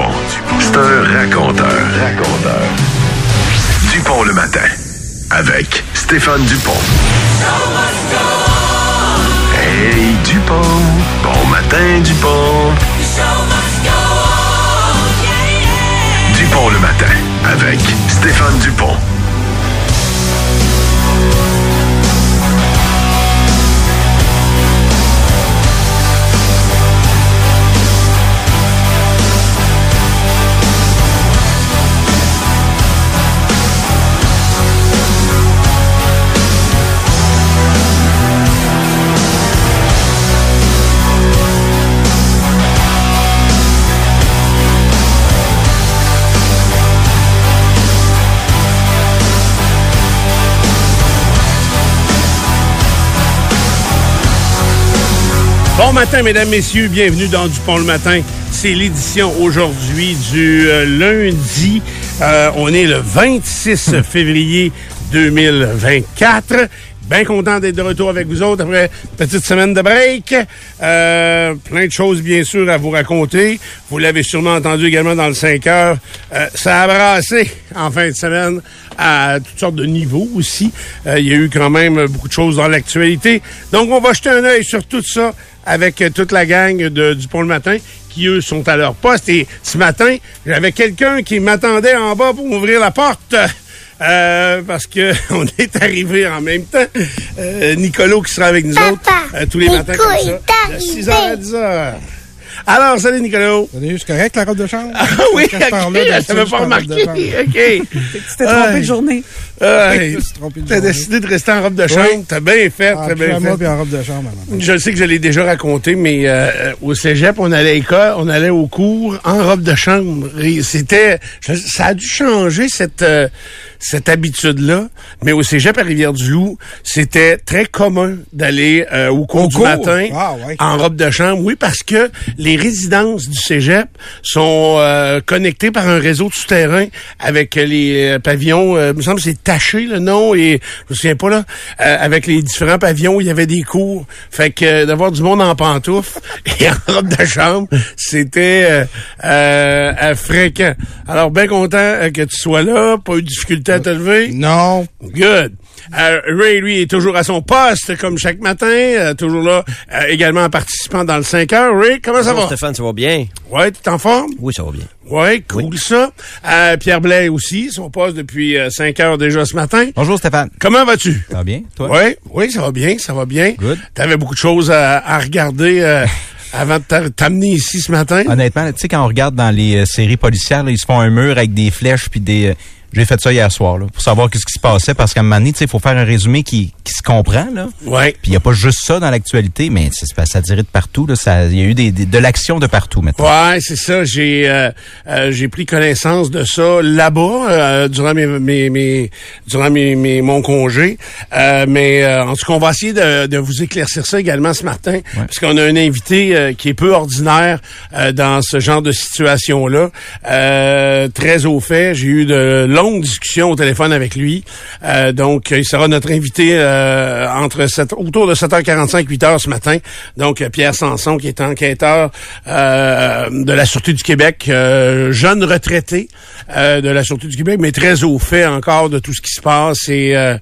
Dupont, c'est un raconteur. Raconteur. Dupont le matin, avec Stéphane Dupont. Hey Dupont, bon matin Dupont. Dupont le matin, avec Stéphane Dupont. Bon matin, mesdames, messieurs, bienvenue dans Dupont le matin. C'est l'édition aujourd'hui du euh, lundi. Euh, on est le 26 février 2024. Bien content d'être de retour avec vous autres après une petite semaine de break. Euh, plein de choses, bien sûr, à vous raconter. Vous l'avez sûrement entendu également dans le 5 heures. Euh, ça a brassé en fin de semaine à toutes sortes de niveaux aussi. Euh, il y a eu quand même beaucoup de choses dans l'actualité. Donc, on va jeter un œil sur tout ça avec toute la gang de, du Pont le Matin qui, eux, sont à leur poste. Et ce matin, j'avais quelqu'un qui m'attendait en bas pour ouvrir la porte. Euh, parce que on est arrivé en même temps. Euh, Nicolo qui sera avec nous Papa, autres euh, tous les matins Nico comme est ça. De arrivé. 6h à 10h. Alors, salut Nicolo. Salut, c'est correct la robe de chambre? Ah oui, Quand je là, pas remarqué. OK. Tu t'es trompé de journée. Hey, de T'as décidé de rester en robe de chambre. T'as bien fait, En t'as bien fait. puis en robe de chambre. maman. Je sais que je l'ai déjà raconté, mais euh, au cégep, on allait à l'école, on allait au cours en robe de chambre. C'était, ça a dû changer cette euh, cette habitude-là. Mais au cégep à Rivière-du-Loup, c'était très commun d'aller euh, au cours Au du cours? matin Ah, ouais. en robe de chambre. Oui, parce que les résidences du cégep sont euh, connectées par un réseau de souterrain avec les euh, pavillons. Euh, il me semble c'est taché le nom et je me souviens pas là. euh, avec les différents pavillons, il y avait des cours. Fait que euh, d'avoir du monde en pantoufles et en robe de chambre, c'était euh, euh, euh, fréquent. Alors bien content que tu sois là. Pas eu de difficulté à te lever. Non. Good. Euh, Ray, lui, est toujours à son poste, comme chaque matin, euh, toujours là, euh, également participant dans le 5 heures. Ray, comment ça Bonjour, va? Stéphane, ça va bien? Ouais, tu en forme? Oui, ça va bien. Ouais, cool ça. Euh, Pierre Blais aussi, son poste depuis 5 heures déjà ce matin. Bonjour Stéphane. Comment vas-tu? Ça va bien, toi? Ouais, oui, ça va bien, ça va bien. Good. T'avais beaucoup de choses à, à regarder euh, avant de t'a- t'amener ici ce matin? Honnêtement, tu sais, quand on regarde dans les euh, séries policières, là, ils se font un mur avec des flèches puis des... j'ai fait ça hier soir, là, pour savoir qu'est-ce qui se passait, parce qu'à un moment donné, tu sais, il faut faire un résumé qui, qui se comprend, là. Ouais. Puis il n'y a pas juste ça dans l'actualité, mais ça dirait de partout, là. Ça, il y a eu des, des- de l'action de partout, maintenant. Ouais, c'est ça. J'ai euh, euh, j'ai pris connaissance de ça là-bas euh, durant mes, mes, mes durant mes, mes- mon congé. Euh, mais euh, en tout cas, on va essayer de, de vous éclaircir ça également ce matin, parce qu'on a un invité euh, qui est peu ordinaire euh, dans ce genre de situation-là. Euh, très au fait. J'ai eu de longues discussions au téléphone avec lui. Euh, donc, il sera notre invité euh, entre sept- autour de 7h45 8h ce matin. Donc, euh, Pierre Sanson, qui est enquêteur euh, de la Sûreté du Québec, euh, jeune retraité euh, de la Sûreté du Québec, mais très au fait encore de tout ce qui se passe. Et euh,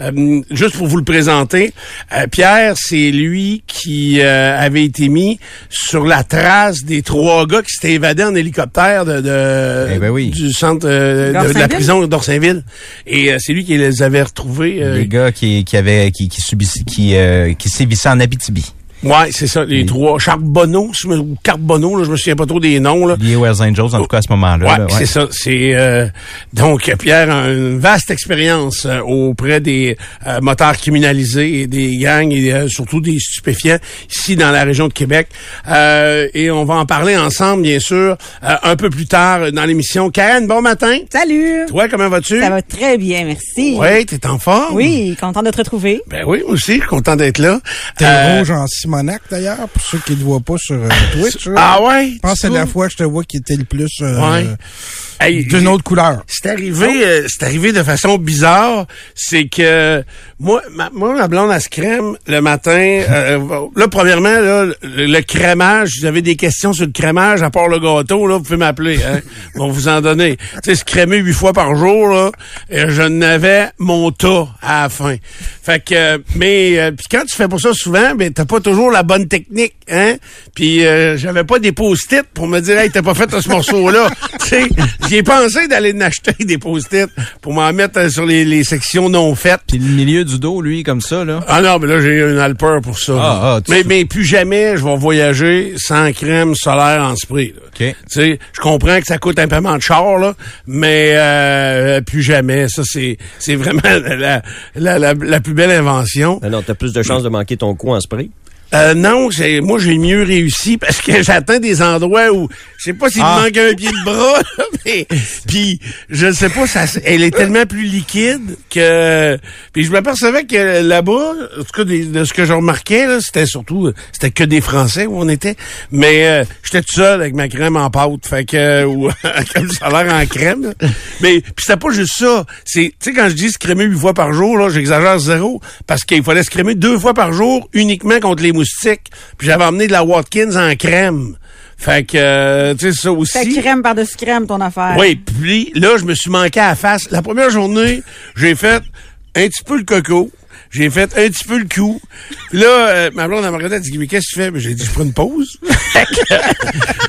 euh, juste pour vous le présenter, euh, Pierre, c'est lui qui euh, avait été mis sur la trace des trois gars qui s'étaient évadés en hélicoptère de, de- Eh ben oui. du centre euh, de, de la? Prison d'Orsainville. Et euh, c'est lui qui les avait retrouvés. euh, Les gars qui, qui avaient, qui, qui subissaient, qui, euh, qui sévissaient en Abitibi. Ouais, c'est ça, les trois. Charbonneau, je me- ou Carbonneau, là, je me souviens pas trop des noms, là. Lié aux Hells Angels, en tout cas, à ce moment-là. Ouais, là, c'est ça. C'est euh, donc Pierre a une vaste expérience euh, auprès des euh, motards criminalisés et des gangs et euh, surtout des stupéfiants ici dans la région de Québec. Euh, et on va en parler ensemble, bien sûr, euh, un peu plus tard dans l'émission. Karen, bon matin. Salut! Toi, comment vas-tu? Ça va très bien, merci. Oui, t'es en forme? Oui, content de te retrouver. Ben oui, moi aussi, content d'être là. T'es Euh, rouge en D'ailleurs, pour ceux qui ne te voient pas sur euh, Twitch. Ah ouais? Je pense que c'est la fois que je te vois qui était le plus euh, Ouais. Hey, d'une autre couleur. C'est arrivé, euh, c'est arrivé de façon bizarre. C'est que moi, ma, moi, ma blonde, elle se crème le matin. euh, là, premièrement, là, le, le crémage, vous avez des questions sur le crémage, à part le gâteau, là, vous pouvez m'appeler. Hein, on vous en donner. Tu sais, se crémer huit fois par jour, là, et je n'avais mon tas à la fin. Fait que, euh, mais, euh, puis quand tu fais pas ça souvent, ben t'as pas toujours la bonne technique, hein? Puis euh, j'avais pas des post-it pour me dire, hey, t'as pas fait ce morceau-là. tu sais, j'y ai pensé d'aller en acheter des post-it pour m'en mettre euh, sur les, les sections non faites. Puis le milieu du dos, lui, comme ça, là? Ah non, mais là, j'ai un alper pour ça. Ah, ah, tu- mais, mais plus jamais, je vais voyager sans crème solaire en spray. là. OK. Tu sais, je comprends que ça coûte un paiement de char, là, mais euh, plus jamais. Ça, c'est c'est vraiment la, la, la, la plus belle invention. Non, t'as plus de chances de manquer ton coup en spray? Euh, non, moi j'ai mieux réussi parce que j'atteins des endroits où je sais pas s'il Ah. me manque un pied de bras, là, mais puis je ne sais pas, ça, elle est tellement plus liquide que puis je m'apercevais que là-bas, en tout cas de ce que je remarquais là, c'était surtout c'était que des Français où on était, mais euh, j'étais tout seul avec ma crème en pâte, fait que ou comme ça a l'air en crème. là. Mais puis c'était pas juste ça, c'est tu sais quand je dis se crémer huit fois par jour là, j'exagère zéro parce qu'il fallait se crémer deux fois par jour uniquement contre les moustiques. Puis j'avais emmené de la Watkins en crème. Fait que euh, tu sais ça aussi. C'est crème par-dessus crème, ton affaire. Oui, puis là, je me suis manqué à la face. La première journée, j'ai fait un petit peu le coco. J'ai fait un petit peu le cou. Puis là, euh, ma blonde, elle m'a regardé, elle dit, mais qu'est-ce que tu fais? Ben, j'ai dit, je prends une pause.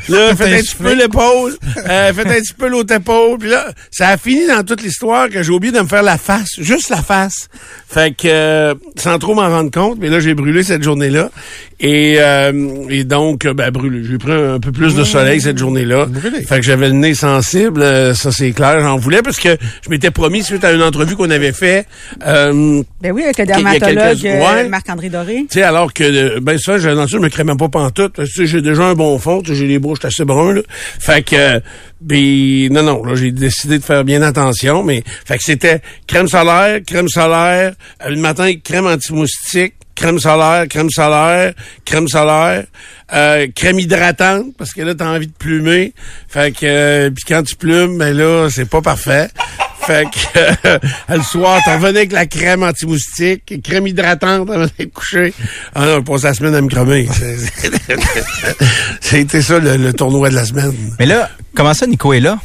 Là, faites un petit peu l'épaule, euh, faites un petit peu l'autre épaule. Puis là, ça a fini dans toute l'histoire que j'ai oublié de me faire la face, juste la face. Fait que, euh, sans trop m'en rendre compte, mais là, j'ai brûlé cette journée-là. Et, euh, et donc, euh, ben, brûlé. J'ai pris un peu plus de soleil cette journée-là. Fait que j'avais le nez sensible, euh, ça c'est clair, j'en voulais parce que je m'étais promis suite à une entrevue qu'on avait fait. Euh, Ben oui, avec le dermatologue quelques- euh, ouais. Marc-André Doré. tu sais, alors que, euh, ben ça, j'ai je me crème pas pantoute. Tu sais, j'ai déjà un bon fond, j'ai les bouches assez bruns, là. Fait que, euh, ben, non, non, là, j'ai décidé de faire bien attention, mais, fait que c'était crème solaire, crème solaire, le matin, crème anti-moustique, crème solaire, crème solaire, crème solaire, euh, crème hydratante, parce que là, t'as envie de plumer. Fait que, euh, puis quand tu plumes, ben là, c'est pas parfait. Fait que euh, le soir, t'en revenais avec la crème anti-moustique, crème hydratante avant d'aller coucher. Ah non, on passe la semaine à me c'est- C'était ça le, le tournoi de la semaine. Mais là, comment ça, Nico est là?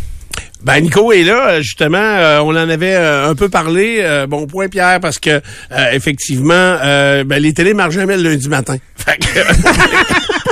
Ben Nico est là, euh, justement, euh, on en avait euh, un peu parlé. euh, bon point Pierre, parce que euh, effectivement, euh, ben, les télés marchent jamais le lundi matin. Fait que,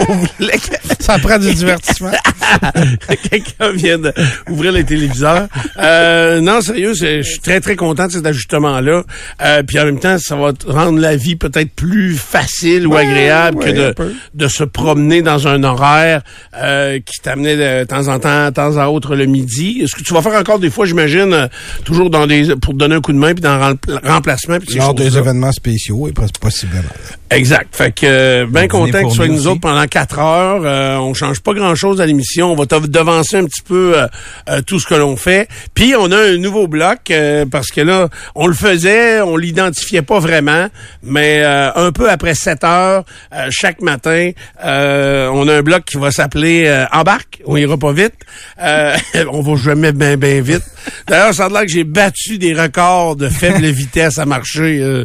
on voulait que- Ça prend du divertissement. quelqu'un vienne ouvrir les téléviseurs. Euh, non, sérieux, je suis très, très content de cet ajustement-là. Euh, puis en même temps, ça va rendre la vie peut-être plus facile ou agréable ouais, que de, de se promener dans un horaire euh, qui t'amenait de temps en temps, de temps à autre le midi. Est-ce que tu vas faire encore des fois, j'imagine, euh, toujours dans des pour te donner un coup de main puis dans le rempla- remplacement puis Lors des événements spéciaux, et pos- possiblement. Exact. Fait que euh, bien content que tu sois nous avec nous autres pendant quatre heures. Euh, on change pas grand-chose à l'émission. On va te devancer un petit peu euh, euh, tout ce que l'on fait. Puis on a un nouveau bloc euh, parce que là, on le faisait, on l'identifiait pas vraiment, mais euh, un peu après 7 heures euh, chaque matin, euh, on a un bloc qui va s'appeler euh, Embarque. On ira pas vite. Euh, on va jamais bien bien vite. D'ailleurs, ça a l'air que j'ai battu des records de faible vitesse à marcher. euh.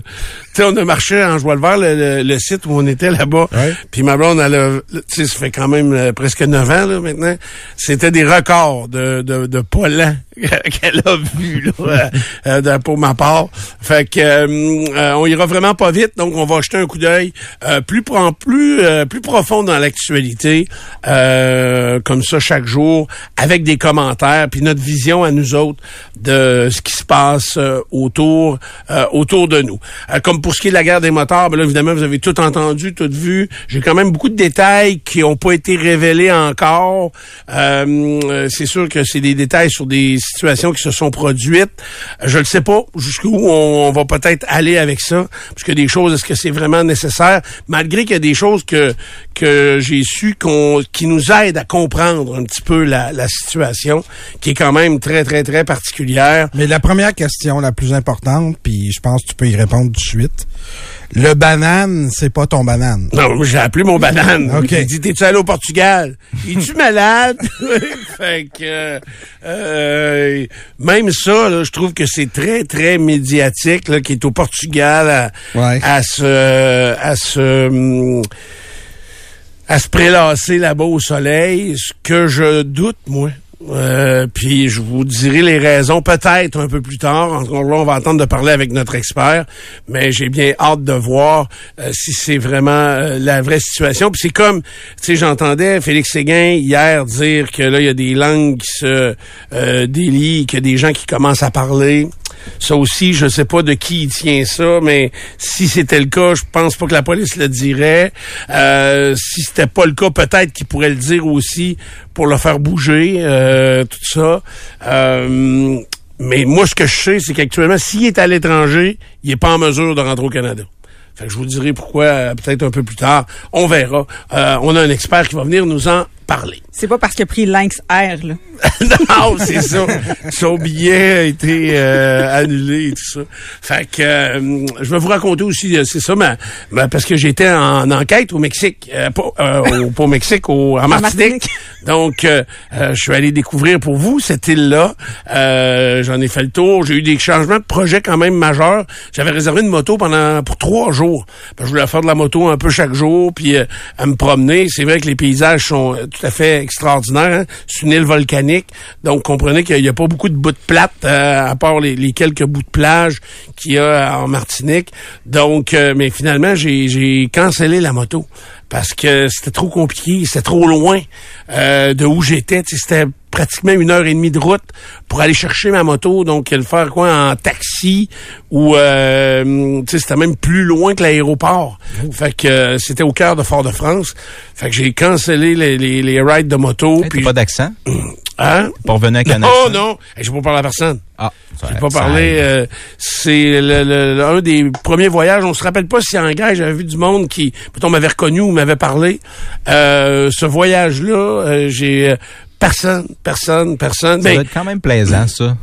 tu sais, on a marché en joie le vert, le, le- le site où on était là-bas. Puis ma blonde, elle a euh, tu sais, ça fait quand même euh, presque neuf ans là, maintenant. C'était des records de, de, de pollen qu'elle a vu là, euh, euh, de- pour ma part. Fait que euh, euh, on ira vraiment pas vite, donc on va jeter un coup d'œil euh, plus pro- plus euh, plus profond dans l'actualité, euh, comme ça chaque jour, avec des commentaires, puis notre vision à nous autres de ce qui se passe euh, autour euh, autour de nous. Euh, comme pour ce qui est de la guerre des moteurs, ben là évidemment vous avez tout entendu, tout vu. J'ai quand même beaucoup de détails qui ont pas été révélés encore. Euh, euh, c'est sûr que c'est des détails sur des situations qui se sont produites. Je ne sais pas jusqu'où on, on va peut-être aller avec ça, parce que des choses, est-ce que c'est vraiment nécessaire, malgré qu'il y a des choses que que j'ai su qu'on qui nous aident à comprendre un petit peu la, la situation, qui est quand même très très très particulière. Mais la première question, la plus importante, puis je pense que tu peux y répondre tout de suite. Le banane, c'est pas ton banane. Non, j'ai appelé mon banane. OK. Il dit, t'es-tu allé au Portugal? Es-tu malade? fait que, euh, même ça, là, je trouve que c'est très, très médiatique, là, qui est au Portugal à, Ouais. à se, à se, hum, à se prélasser là-bas au soleil, ce que je doute, moi. Euh, puis je vous dirai les raisons peut-être un peu plus tard. Encore là, on va attendre de parler avec notre expert, mais j'ai bien hâte de voir euh, si c'est vraiment euh, la vraie situation. Puis c'est comme, tu sais, j'entendais Félix Séguin hier dire que là, il y a des langues qui se délient, qu'il y a des gens qui commencent à parler. Ça aussi, je sais pas de qui il tient ça, mais si c'était le cas, je pense pas que la police le dirait. Euh, si c'était pas le cas, peut-être qu'il pourrait le dire aussi pour le faire bouger, euh, tout ça. Euh, mais moi, ce que je sais, c'est qu'actuellement, s'il est à l'étranger, il est pas en mesure de rentrer au Canada. Fait que je vous dirai pourquoi euh, peut-être un peu plus tard. On verra. On a un expert qui va venir nous en parler. C'est pas parce qu'il a pris Lynx Air, là. non, c'est ça. Son billet a été euh, annulé et tout ça. Fait que euh, je vais vous raconter aussi, euh, c'est ça, ma, ma- parce que j'étais en enquête au Mexique, euh, pas, euh, au, pas au Mexique, au, en Martinique. Donc, euh, je suis allé découvrir pour vous cette île-là. Euh, J'en ai fait le tour. J'ai eu des changements de projet quand même majeurs. J'avais réservé une moto pendant pour trois jours. Que je voulais faire de la moto un peu chaque jour, puis euh, à me promener. C'est vrai que les paysages sont tout à fait extraordinaires. hein. C'est une île volcanique, donc comprenez qu'il n'y a pas beaucoup de bouts de plate, euh, à part les, les quelques bouts de plage qu'il y a en Martinique. Donc, euh, mais finalement, j'ai cancellé la moto parce que c'était trop compliqué, c'était trop loin euh, de où j'étais. C'était pratiquement une heure et demie de route pour aller chercher ma moto, donc le faire quoi en taxi ou euh, tu sais, c'était même plus loin que l'aéroport. Fait que euh, c'était au cœur de Fort-de-France. Fait que j'ai cancellé les, les, les rides de moto. Hey, puis pas d'accent? hein? Pour revenir avec un Non, accent? non, Hey, j'ai pas parlé à personne. Ah, J'ai pas parlé. euh, c'est le, le- le- un des premiers voyages. On se rappelle pas si en Grèce j'avais vu du monde qui, peut-être, m'avait reconnu ou m'avait parlé. Euh, ce voyage-là, euh, j'ai euh, personne, personne, personne. Ça Ben, doit être quand même plaisant, ça.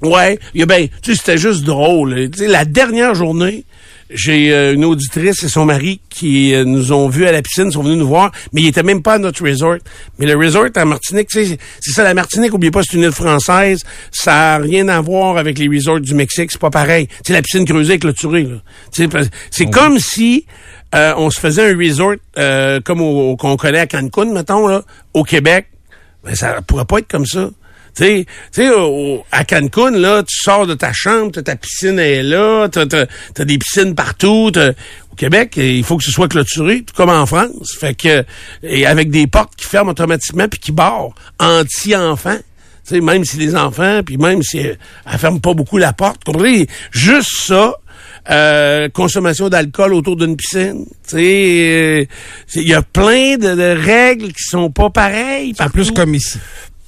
Ouais, ben, tu sais, c'était juste drôle. Tu sais, la dernière journée, j'ai euh, une auditrice et son mari qui euh, nous ont vus à la piscine, sont venus nous voir, mais ils étaient même pas à notre resort. Mais le resort à Martinique, tu sais, c'est ça, la Martinique, oubliez pas, c'est une île française, ça a rien à voir avec les resorts du Mexique, c'est pas pareil. Sais, la piscine creusée est clôturée, là. Tu sais, parce- c'est comme si euh, on se faisait un resort comme au- qu'on connaît à Cancun, mettons, là, au Québec. Ben, ça pourrait pas être comme ça. Tu sais, à Cancun, là, tu sors de ta chambre, ta piscine est là, t'as, t'as des piscines partout. Au Québec, il faut que ce soit clôturé, tout comme en France. Fait que, et avec des portes qui ferment automatiquement puis qui barrent, anti-enfants. Tu sais, même si les enfants, puis même si elle, elle ferme pas beaucoup la porte, comprenez? Juste ça, euh, consommation d'alcool autour d'une piscine. Tu sais, euh, il y a plein de, de règles qui sont pas pareilles. C'est plus comme ici.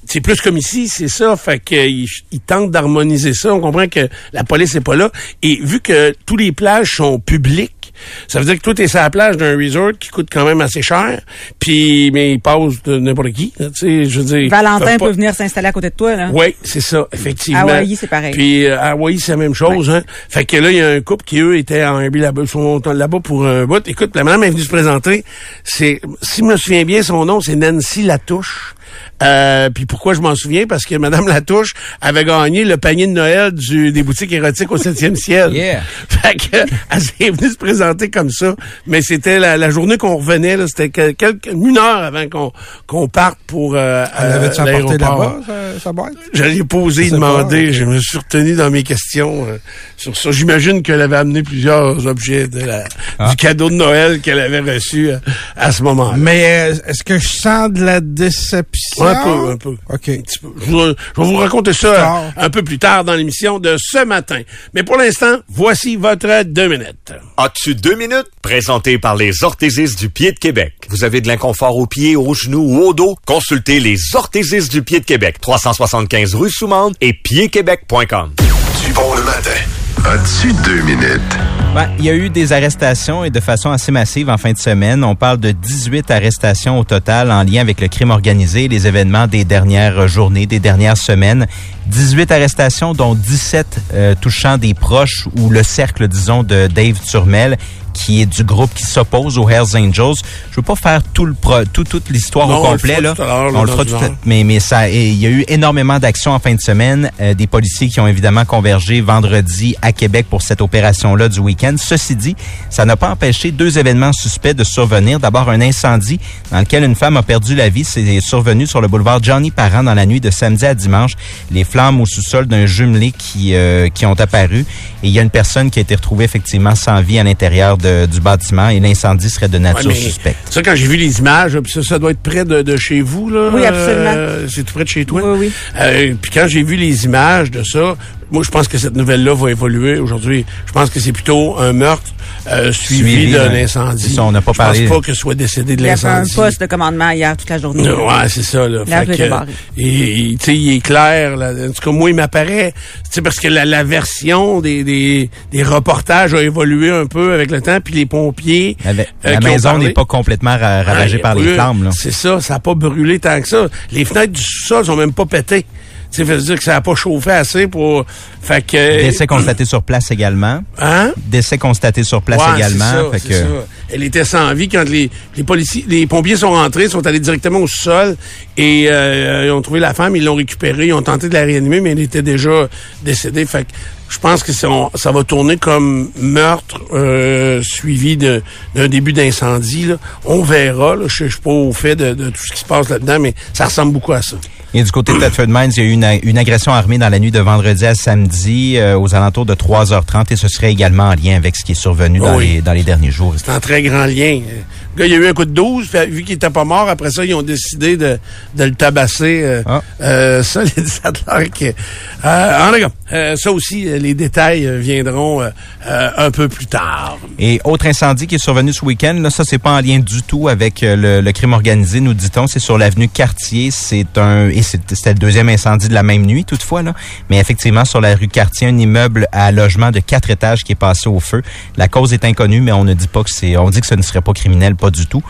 C'est plus comme ici, c'est ça. Fait qu'ils ils tentent d'harmoniser ça. On comprend que la police n'est pas là. Et vu que tous les plages sont publiques, ça veut dire que toi, t'es sur la plage d'un resort qui coûte quand même assez cher. Puis, mais il passe de n'importe qui. Tu sais, je veux dire. Valentin peut venir s'installer à côté de toi, là. oui, c'est ça, effectivement. À Hawaï, c'est pareil. Puis euh, à Hawaï, c'est la même chose. Hein? Fait que là, il y a un couple qui, eux, étaient en Airbnb là-bas, sont là-bas pour un bout. Écoute, la madame est venue se présenter. C'est, si je me souviens bien, son nom, c'est Nancy Latouche. Euh, puis pourquoi je m'en souviens? Parce que Madame Latouche avait gagné le panier de Noël du, des boutiques érotiques au 7e ciel. Yeah. Fait que, elle s'est venue se présenter comme ça. Mais c'était la, la journée qu'on revenait, là, c'était que- quelques, une heure avant qu'on qu'on parte pour euh, Elle euh, avait-tu apporté l'aéroport. là-bas, sa, sa boîte? J'allais poser, Je sais demander. pas. Je me suis retenu dans mes questions euh, sur ça. J'imagine qu'elle avait amené plusieurs objets de la, Ah. du cadeau de Noël qu'elle avait reçu euh, à ce moment-là. Mais euh, est-ce que je sens de la déception? Un peu, un peu. OK. Un petit peu. Je, vais- je vais vous raconter ça tard. un peu plus tard dans l'émission de ce matin. Mais pour l'instant, voici votre deux minutes. As-tu deux minutes? Présenté par les orthésistes du pied de Québec. Vous avez de l'inconfort aux pieds, aux genoux ou au dos? Consultez les orthésistes du pied de Québec. 375 rue Soumande et piedquebec.com. Du bon le matin. As-tu deux minutes? Ben, il y a eu des arrestations et de façon assez massive en fin de semaine. On parle de 18 arrestations au total en lien avec le crime organisé les événements des dernières journées, des dernières semaines. 18 arrestations, dont 17 euh, touchant des proches ou le cercle, disons, de Dave Turmel qui est du groupe qui s'oppose aux Hells Angels. Je veux pas faire tout le pro- tout, toute l'histoire au complet là. tout on le fera tout à- mais mais ça il y a eu énormément d'actions en fin de semaine, euh, des policiers qui ont évidemment convergé vendredi à Québec pour cette opération là du week-end. Ceci dit, ça n'a pas empêché deux événements suspects de survenir. D'abord un incendie dans lequel une femme a perdu la vie, c'est survenu sur le boulevard Johnny Parent dans la nuit de samedi à dimanche. Les flammes au sous-sol d'un jumelé qui euh, qui ont apparu et il y a une personne qui a été retrouvée effectivement sans vie à l'intérieur de- du bâtiment et l'incendie serait de nature Ouais, suspecte. Ça, quand j'ai vu les images, puis ça, ça doit être près de, de chez vous, là. Oui, absolument. euh, c'est tout près de chez toi. Oui, oui. Euh, puis quand j'ai vu les images de ça, moi, je pense que cette nouvelle-là va évoluer aujourd'hui. Je pense que c'est plutôt un meurtre euh, suivi, Suivi, d'un euh, incendie. ça, on n'a pas je parlé. pense pas que soit décédé de Il y avait un l'incendie. poste de commandement hier toute la journée. Euh, Ouais, c'est ça. Là. Fait que, et, et, il est clair. Là, en tout cas, moi, il m'apparaît. Tu sais, parce que la, la version des, des, des reportages a évolué un peu avec le temps, puis les pompiers. La, la euh, maison n'est pas complètement ra- ravagée Ouais, par les flammes. Là. C'est ça, ça n'a pas brûlé tant que ça. Les fenêtres du sous-sol sont même pas pétées. Ça veut dire que ça n'a pas chauffé assez pour... Fait que... Décès constaté sur place également. Hein? Décès constaté sur place Ouais, également. ça, Fait que- ça. Elle était sans vie quand les, les policiers, les pompiers sont rentrés, sont allés directement au sol et euh, ils ont trouvé la femme, ils l'ont récupérée, ils ont tenté de la réanimer, mais elle était déjà décédée. Fait que je pense que on- ça va tourner comme meurtre euh, suivi d'un début d'incendie. On verra. Là. Je ne suis pas au fait de, de tout ce qui se passe là-dedans, mais ça ressemble beaucoup à ça. Et du côté de Thetford Mines, il y a eu une, une agression armée dans la nuit de vendredi à samedi euh, aux alentours de 3h30 et ce serait également en lien avec ce qui est survenu dans, Oui. les, dans les derniers jours. C'est en très grand lien. Le gars, il a eu un coup de 12, puis vu qu'il était pas mort, après ça, ils ont décidé de, de le tabasser. Euh, Ah. euh, ça, les- que... Euh, en tout cas, euh, ça aussi, euh, les détails viendront un peu plus tard. Et autre incendie qui est survenu ce week-end, là, ça c'est pas en lien du tout avec le, le crime organisé, nous dit-on, c'est sur l'avenue Cartier, c'est un et c'était le deuxième incendie de la même nuit toutefois là, mais effectivement sur la rue Cartier, un immeuble à logement de quatre étages qui est passé au feu. La cause est inconnue, mais on ne dit pas que c'est, on dit que ce ne serait pas criminel, pas du tout.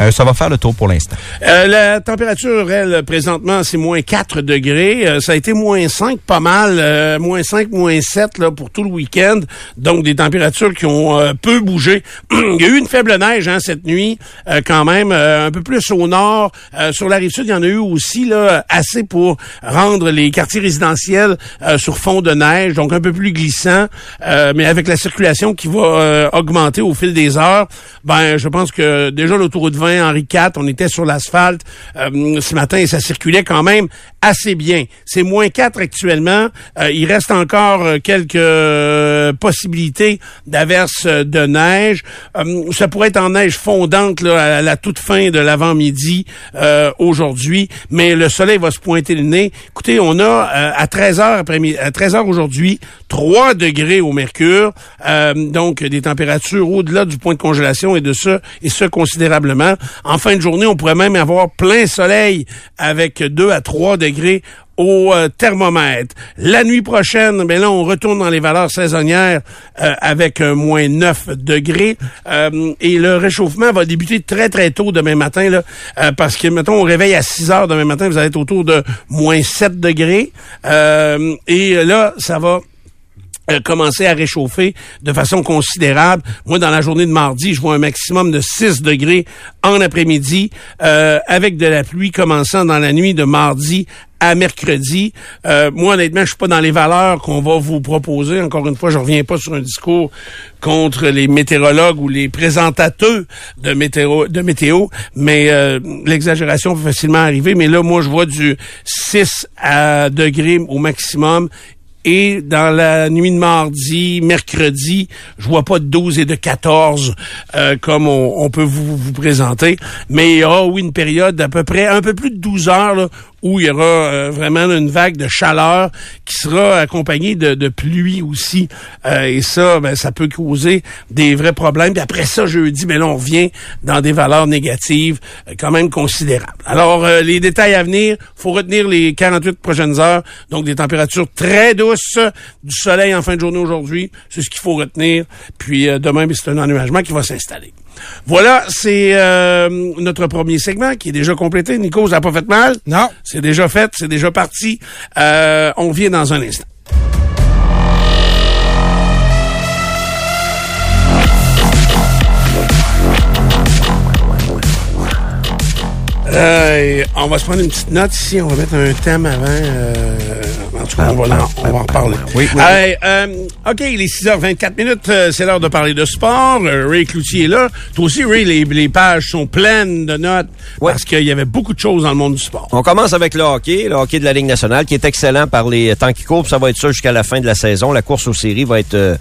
Euh, ça va faire le tour pour l'instant. Euh, la température, elle, présentement, c'est moins 4 degrés. Euh, ça a été moins 5, pas mal. moins 5, moins 7 là, pour tout le week-end. Donc, des températures qui ont peu bougé. il y a eu une faible neige hein, cette nuit, quand même. un peu plus au nord. Sur la rive sud, il y en a eu aussi là, assez pour rendre les quartiers résidentiels sur fond de neige. Donc, un peu plus glissant. Mais avec la circulation qui va augmenter au fil des heures, ben, je pense que déjà l'autoroute 20, Henri IV, on était sur l'asphalte euh, ce matin et ça circulait quand même assez bien. C'est moins 4 actuellement. Euh, il reste encore euh, quelques euh, possibilités d'averses euh, de neige. Euh, ça pourrait être en neige fondante là, à la toute fin de l'avant-midi euh, aujourd'hui, mais le soleil va se pointer le nez. Écoutez, on a euh, à 13 heures après à 13 heures aujourd'hui 3 degrés au mercure, euh, donc des températures au-delà du point de congélation et de ce et ce considérablement. En fin de journée, on pourrait même avoir plein soleil avec 2 à 3 degrés au euh, thermomètre. La nuit prochaine, ben là, on retourne dans les valeurs saisonnières euh, avec moins 9 degrés. Euh, et le réchauffement va débuter très, très tôt demain matin, là, parce que, mettons, on réveille à 6 heures demain matin, vous allez être autour de moins 7 degrés. Et là, ça va euh, commencer à réchauffer de façon considérable. Moi, dans la journée de mardi, je vois un maximum de 6 degrés en après-midi, euh, avec de la pluie commençant dans la nuit de mardi à mercredi. Euh, moi, honnêtement, je suis pas dans les valeurs qu'on va vous proposer. Encore une fois, je reviens pas sur un discours contre les météorologues ou les présentateurs de météo, de météo mais euh, l'exagération peut facilement arriver. Mais là, moi, je vois du 6 à degrés au maximum et dans la nuit de mardi, mercredi, je vois pas de 12 et de 14 euh, comme on, peut vous, vous, présenter. Mais il y aura, oui, une période d'à peu près un peu plus de 12 heures là, où il y aura euh, vraiment une vague de chaleur qui sera accompagnée de, de pluie aussi. Euh, et ça, ben, ça peut causer des vrais problèmes. Puis après ça, jeudi, ben là, on revient dans des valeurs négatives euh, quand même considérables. Alors, les détails à venir, faut retenir les 48 prochaines heures. Donc, des températures très douces, du soleil en fin de journée aujourd'hui. C'est ce qu'il faut retenir. Puis demain, ben, c'est un ennuagement qui va s'installer. Voilà, c'est euh, notre premier segment qui est déjà complété. Nico, ça n'a pas fait mal? Non. C'est déjà fait, c'est déjà parti. Euh, on vient dans un instant. Euh, on va se prendre une petite note ici. On va mettre un thème avant. Euh, tout cas, on va, en, on va en parler. Oui, oui. Euh, OK, il est 6h24 minutes. Euh, c'est l'heure de parler de sport. Euh, Ray Cloutier est là. Toi aussi, Ray, les, les pages sont pleines de notes parce qu'il y avait beaucoup de choses dans le monde du sport. On commence avec le hockey, le hockey de la Ligue nationale, qui est excellent par les temps qui courent. Ça va être ça jusqu'à la fin de la saison. La course aux séries va être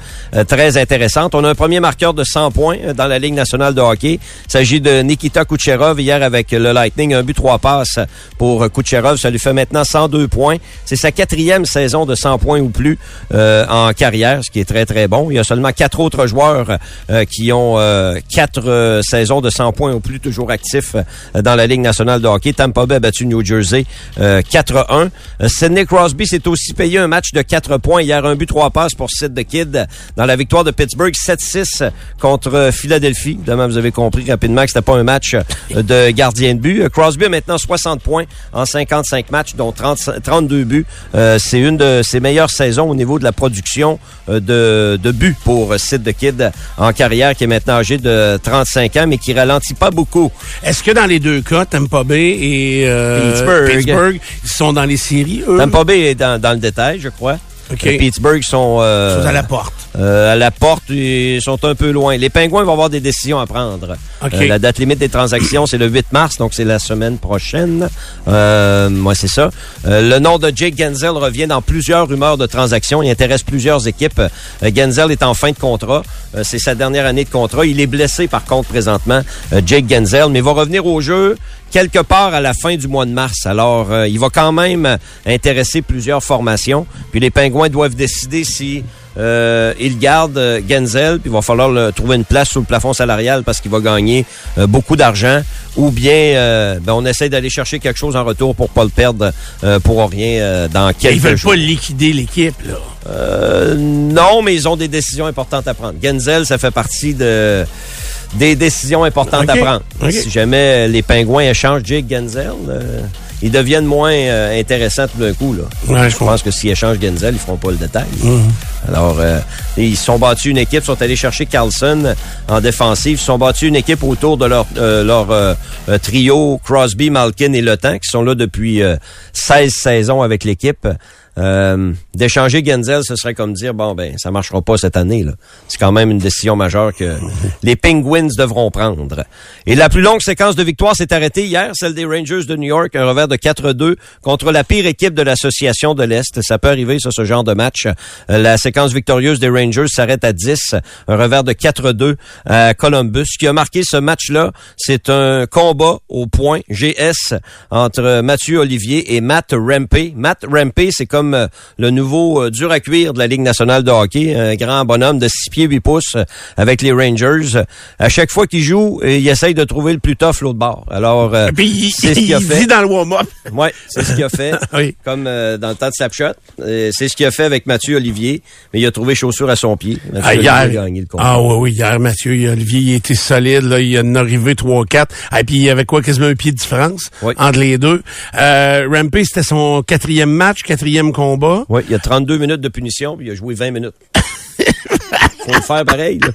très intéressante. On a un premier marqueur de 100 points dans la Ligue nationale de hockey. Il s'agit de Nikita Kucherov hier avec le Lightning. Un but, trois passes pour Kucherov. Ça lui fait maintenant 102 points. C'est sa quatrième saison de 100 points ou plus euh, en carrière, ce qui est très, très bon. Il y a seulement quatre autres joueurs euh, qui ont euh, quatre saisons de 100 points ou plus toujours actifs dans la Ligue nationale de hockey. Tampa Bay a battu New Jersey 4-1. Sidney Crosby s'est aussi payé un match de 4 points. Hier, un but, trois passes pour Sid the Kid dans la victoire de Pittsburgh 7-6 contre Philadelphie. Demain, vous avez compris rapidement que c'était pas un match de gardien de but. Crosby a maintenant 60 points en 55 matchs, dont 30, 32 buts. C'est une de ses meilleures saisons au niveau de la production euh, de, de buts pour Sid the Kid en carrière, qui est maintenant âgé de 35 ans, mais qui ralentit pas beaucoup. Est-ce que dans les deux cas, Tampa Bay et euh, Pittsburgh. ils sont dans les séries, eux? Tampa Bay est dans, dans le détail, je crois. Okay. Pittsburgh sont, euh, sont à la porte. Euh, à la porte, ils sont un peu loin. Les Pingouins vont avoir des décisions à prendre. Euh, la date limite des transactions, c'est le 8 mars, donc c'est la semaine prochaine. Euh, moi, c'est ça. Euh, le nom de Jake Genzel revient dans plusieurs rumeurs de transactions. Il intéresse plusieurs équipes. Genzel est en fin de contrat. c'est sa dernière année de contrat. Il est blessé, par contre, présentement, Jake Genzel, mais il va revenir au jeu quelque part à la fin du mois de mars. Alors, euh, il va quand même intéresser plusieurs formations. Puis les Pingouins doivent décider si euh, ils gardent euh, Genzel, puis il va falloir le, trouver une place sous le plafond salarial parce qu'il va gagner beaucoup d'argent. Ou bien, ben, on essaie d'aller chercher quelque chose en retour pour pas le perdre pour rien dans quelques Ils veulent pas liquider l'équipe, là. non, mais ils ont des décisions importantes à prendre. Genzel, ça fait partie de des décisions importantes à prendre. Si jamais les Pingouins échangent Jake Genzel, euh, ils deviennent moins euh, intéressants tout d'un coup. Là. je pense que s'ils échangent Genzel, ils feront pas le détail. Mhm. Alors, euh, ils sont battus une équipe, sont allés chercher Carlson en défensive, ils sont battus une équipe autour de leur, leur trio Crosby, Malkin et Le Temps, qui sont là depuis 16 saisons avec l'équipe. Euh, d'échanger Genzel, ce serait comme dire bon ben ça marchera pas cette année là. C'est quand même une décision majeure que les Penguins devront prendre. Et la plus longue séquence de victoires s'est arrêtée hier, celle des Rangers de New York, un revers de 4-2 contre la pire équipe de l'association de l'Est. Ça peut arriver sur ce genre de match. Euh, la séquence victorieuse des Rangers s'arrête à 10, un revers de 4-2 à Columbus. Ce qui a marqué ce match-là, c'est un combat au point GS entre Mathieu Olivier et Matt Rempe. Matt Rempe, c'est comme euh, le nouveau euh, dur à cuire de la Ligue nationale de hockey, un grand bonhomme de 6 pieds 8 pouces euh, avec les Rangers. À chaque fois qu'il joue, il essaye de trouver le plus tough l'autre bord. Alors, c'est ce qu'il a fait. Dit dans le warm-up. ouais, c'est ce qu'il a fait. Comme dans le temps de Snapshot. c'est ce qu'il a fait avec Mathieu Olivier, mais il a trouvé chaussure à son pied. ah, hier, a gagné le ah oui, oui, hier, Mathieu Olivier, il était solide. Là, il en est arrivé 3-4. Et puis, il y avait quoi, quasiment un pied de différence entre les deux? Euh, Rampé, c'était son quatrième match, quatrième combat. Oui, il y a 32 minutes de punition, puis il a joué 20 minutes. Faut le faire pareil, là.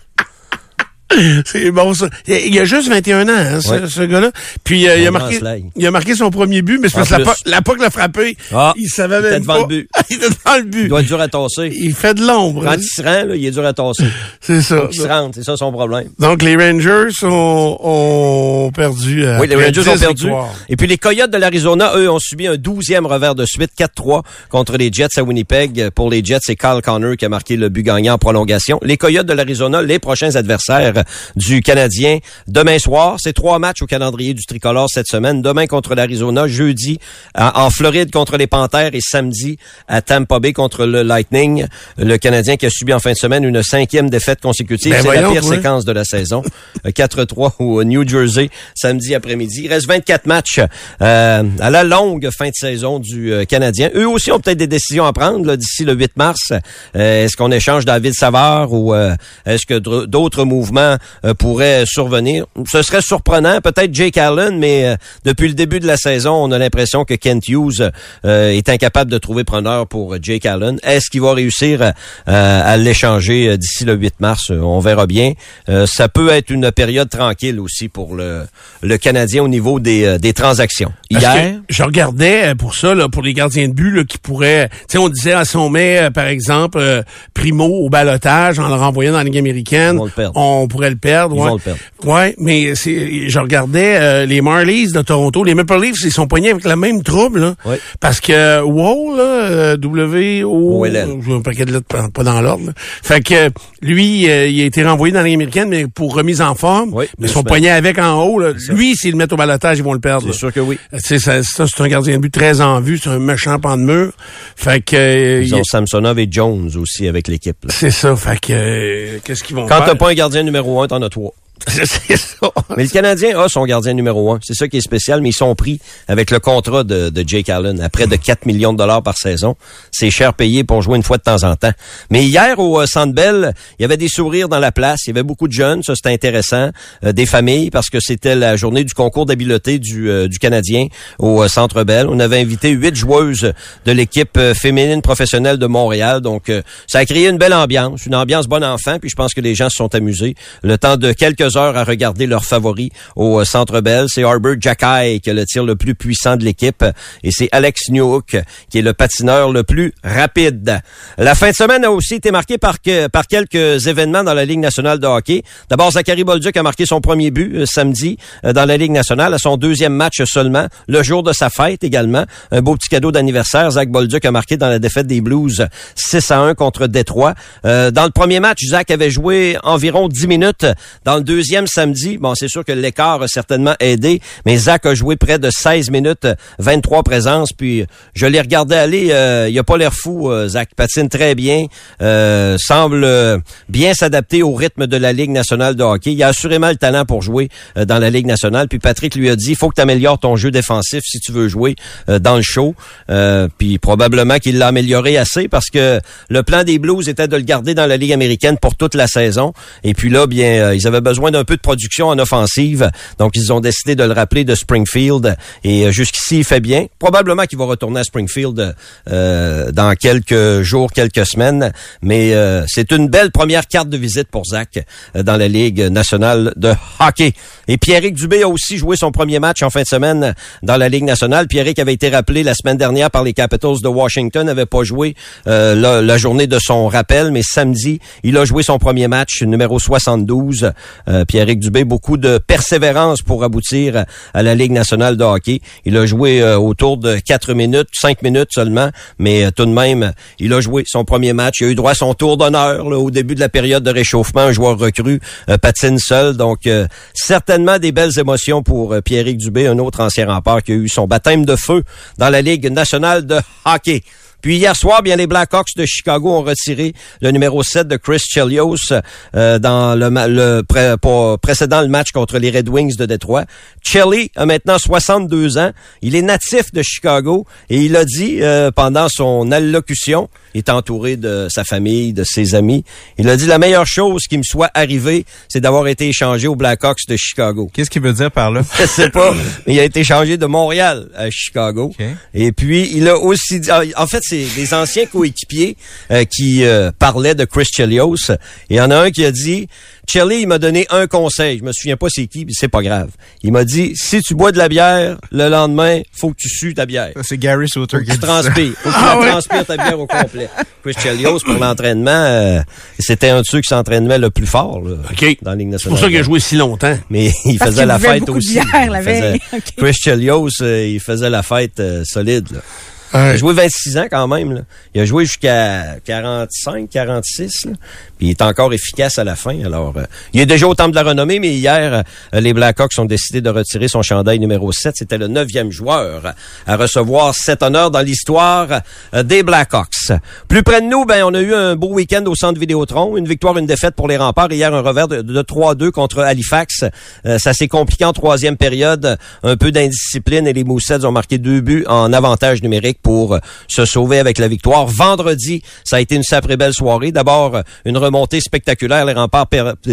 C'est bon ça. Il a juste 21 ans, hein, ce, Ouais. ce gars-là. Puis euh, il, a marqué, il a marqué son premier but, mais c'est parce que la, POC l'a frappé. Ah, il savait il était devant pas. le but. il était devant le but. Il doit être dur à tasser. Il fait de l'ombre. Quand il se rend, là, il est dur à tasser. C'est ça. Il se rend, c'est ça son problème. Donc les Rangers ont, ont perdu. euh, Oui, les Rangers 10 ont perdu. victoires. Et puis les Coyotes de l'Arizona, eux, ont subi un douzième revers de suite, 4-3 contre les Jets à Winnipeg. Pour les Jets, c'est Kyle Connor qui a marqué le but gagnant en prolongation. Les Coyotes de l'Arizona, les prochains adversaires du Canadien. Demain soir, c'est trois matchs au calendrier du tricolore cette semaine. Demain contre l'Arizona, jeudi en Floride contre les Panthères et samedi à Tampa Bay contre le Lightning. Le Canadien qui a subi en fin de semaine une cinquième défaite consécutive. Ben c'est la pire séquence de la saison. Euh, 4-3 au New Jersey samedi après-midi. Il reste 24 matchs euh, à la longue fin de saison du euh, Canadien. Eux aussi ont peut-être des décisions à prendre là, d'ici le 8 mars. Euh, est-ce qu'on échange David Savard ou euh, est-ce que d'autres mouvements euh, pourraient survenir? Ce serait surprenant. Peut-être Jake Allen, mais euh, depuis le début de la saison, on a l'impression que Kent Hughes euh, est incapable de trouver preneur pour Jake Allen. Est-ce qu'il va réussir euh, à l'échanger euh, d'ici le 8 mars? On verra bien. Euh, ça peut être une période tranquille aussi pour le, le Canadien au niveau des, des transactions. Parce Hier, je regardais pour ça, là, pour les gardiens de but là, qui pourraient... Tu sais, on disait, ah, si on met, par exemple, euh, Primo au balotage en le renvoyant dans la Ligue américaine, vont le on pourrait le perdre. Ils ouais. vont le perdre. Ouais, mais c'est, je regardais euh, les Marlies de Toronto, les Maple Leafs, ils sont poignés avec le même trouble, là. Oui. Parce que WO, là, euh. Je veux un paquet de lettres, pas, dans l'ordre. Fait que lui, euh, il a été renvoyé dans Ligue américaine, mais pour remise en forme. Oui, mais ils sont poignés avec en haut. Là. Lui, s'ils le mettent au balotage, ils vont le perdre. c'est sûr que oui. Tu sais, ça, ça, c'est un gardien de but très en vue, c'est un méchant pan de mur. Fait que euh, Ils il- ont Samsonov et Jones aussi avec l'équipe. c'est ça. Fait que euh, qu'est-ce qu'ils vont Quand faire? t'as pas un gardien numéro un, t'en as trois. c'est ça. Mais le Canadien a son gardien numéro un. C'est ça qui est spécial, mais ils sont pris avec le contrat de, de Jake Allen à près de 4 millions de dollars par saison. C'est cher payé pour jouer une fois de temps en temps. Mais hier, au euh, Centre Bell, il y avait des sourires dans la place. Il y avait beaucoup de jeunes. Ça, c'était intéressant. Euh, des familles, parce que c'était la journée du concours d'habileté du, euh, du Canadien au Centre Bell. On avait invité huit joueuses de l'équipe féminine professionnelle de Montréal. Donc, ça a créé une belle ambiance, une ambiance bon enfant. Puis je pense que les gens se sont amusés. Le temps de quelques heures à regarder leurs favoris au euh, Centre Bell. C'est Arbor Jackay qui a le tir le plus puissant de l'équipe. Et c'est Alex Newhook qui est le patineur le plus rapide. La fin de semaine a aussi été marquée par, par quelques événements dans la Ligue nationale de hockey. D'abord, Zachary Bolduc a marqué son premier but euh, samedi euh, dans la Ligue nationale à son deuxième match seulement, le jour de sa fête également. Un beau petit cadeau d'anniversaire. Zach Bolduc a marqué dans la défaite des Blues 6 à 1 contre Détroit. Dans le premier match, Zach avait joué environ 10 minutes. Dans le deuxième samedi, bon, c'est sûr que l'écart a certainement aidé, mais Zach a joué près de 16 minutes, 23 présences, puis je l'ai regardé aller, euh, il a pas l'air fou, euh, Zach. Patine très bien, euh, semble euh, bien s'adapter au rythme de la Ligue nationale de hockey. Il a assurément le talent pour jouer euh, dans la Ligue nationale, puis Patrick lui a dit, il faut que tu améliores ton jeu défensif si tu veux jouer euh, dans le show, puis probablement qu'il l'a amélioré assez parce que le plan des Blues était de le garder dans la Ligue américaine pour toute la saison, et puis là, bien, ils avaient besoin d'un peu de production en offensive, donc ils ont décidé de le rappeler de Springfield, et euh, jusqu'ici, il fait bien. Probablement qu'il va retourner à Springfield euh, dans quelques jours, quelques semaines, mais euh, c'est une belle première carte de visite pour Zach dans la Ligue nationale de hockey. Et Pierrick Dubé a aussi joué son premier match en fin de semaine dans la Ligue nationale. Pierrick avait été rappelé la semaine dernière par les Capitals de Washington, n'avait pas joué la journée de son rappel, mais samedi, il a joué son premier match, numéro 72. Euh, Pierrick Dubé, beaucoup de persévérance pour aboutir à la Ligue nationale de hockey. Il a joué euh, autour de 4 minutes, 5 minutes seulement, mais euh, tout de même, il a joué son premier match. Il a eu droit à son tour d'honneur au début de la période de réchauffement. Un joueur recru euh, patine seul, donc certainement des belles émotions pour Pierrick Dubé, un autre ancien rempart qui a eu son baptême de feu dans la Ligue nationale de hockey. Puis hier soir, bien les Blackhawks de Chicago ont retiré le numéro 7 de Chris Chelios euh, dans le, le pré- précédent le match contre les Red Wings de Détroit. Chelly a maintenant 62 ans. Il est natif de Chicago et il a dit euh, pendant son allocution, il est entouré de sa famille, de ses amis. Il a dit la meilleure chose qui me soit arrivée, c'est d'avoir été échangé aux Blackhawks de Chicago. Qu'est-ce qu'il veut dire par là? Je sais pas, mais il a été changé de Montréal à Chicago. Et puis, il a aussi dit, en fait, ses, des anciens coéquipiers euh, qui euh, parlaient de Chris Chelios. Et il y en a un qui a dit, Chelly, il m'a donné un conseil. Je me souviens pas c'est qui, mais c'est pas grave. Il m'a dit, si tu bois de la bière, le lendemain, faut que tu sues ta bière. C'est Gary Sauter Faut que tu transpires. Faut que tu transpires ta bière au complet. Chris Chelios, pour l'entraînement, euh, c'était un de ceux qui s'entraînait le plus fort là, dans la Ligue C'est nationale. pour ça qu'il a joué si longtemps. Mais il Parce faisait la fête aussi. bière la faisait-. Chris Chelios, euh, il faisait la fête euh, solide. là. Il a joué 26 ans quand même. Là. Il a joué jusqu'à 45, 46. Là. Puis il est encore efficace à la fin. Alors, euh, il est déjà au temple de la renommée, mais hier, euh, les Blackhawks ont décidé de retirer son chandail numéro 7. C'était le neuvième joueur à recevoir cet honneur dans l'histoire euh, des Blackhawks. Plus près de nous, ben, on a eu un beau week-end au centre Vidéotron. Une victoire, une défaite pour les remparts. Hier, un revers de, de 3-2 contre Halifax. Euh, ça s'est compliqué en troisième période. Un peu d'indiscipline et les Moussets ont marqué deux buts en avantage numérique pour se sauver avec la victoire. Vendredi, ça a été une sacrée belle soirée. D'abord, une remontée spectaculaire. Les remparts